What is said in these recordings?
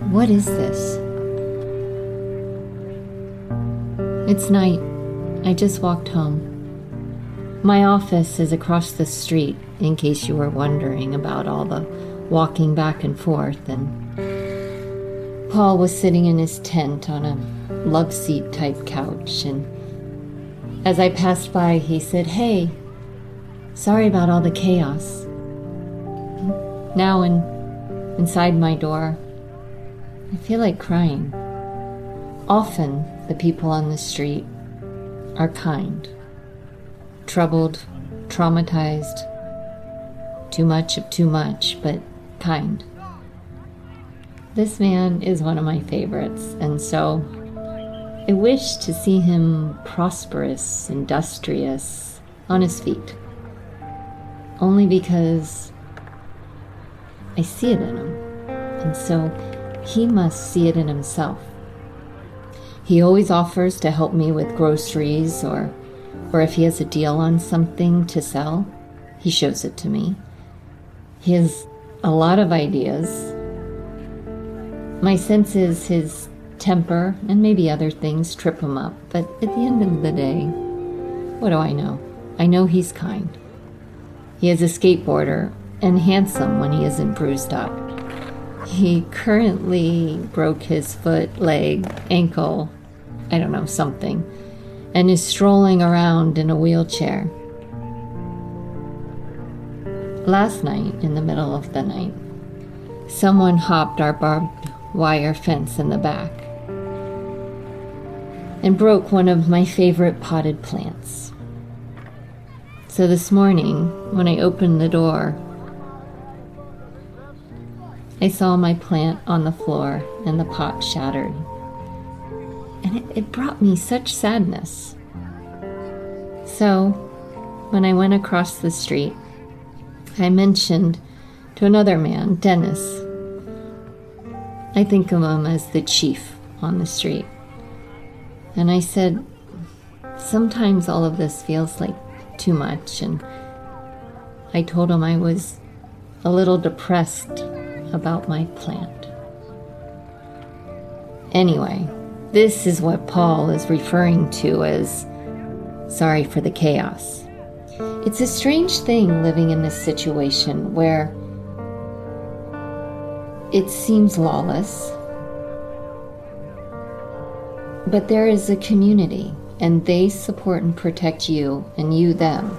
What is this? It's night. I just walked home. My office is across the street, in case you were wondering about all the walking back and forth. And Paul was sitting in his tent on a love seat type couch. And as I passed by, he said, Hey, sorry about all the chaos. Now, in, inside my door, I feel like crying. Often, the people on the street are kind, troubled, traumatized, too much of too much, but kind. This man is one of my favorites, and so I wish to see him prosperous, industrious, on his feet. Only because I see it in him, and so he must see it in himself. He always offers to help me with groceries or or if he has a deal on something to sell, he shows it to me. He has a lot of ideas. My sense is his temper and maybe other things trip him up, but at the end of the day, what do I know? I know he's kind. He is a skateboarder and handsome when he isn't bruised up. He currently broke his foot, leg, ankle, I don't know, something, and is strolling around in a wheelchair. Last night, in the middle of the night, someone hopped our barbed wire fence in the back and broke one of my favorite potted plants. So this morning, when I opened the door, I saw my plant on the floor and the pot shattered. And it, it brought me such sadness. So, when I went across the street, I mentioned to another man, Dennis. I think of him as the chief on the street. And I said, Sometimes all of this feels like too much. And I told him I was a little depressed about my plant. Anyway, this is what Paul is referring to as sorry for the chaos. It's a strange thing living in this situation where it seems lawless, but there is a community and they support and protect you and you them.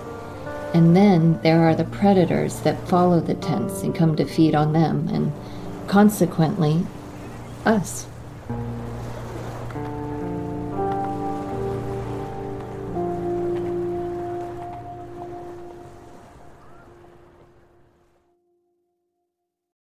And then there are the predators that follow the tents and come to feed on them, and consequently, us.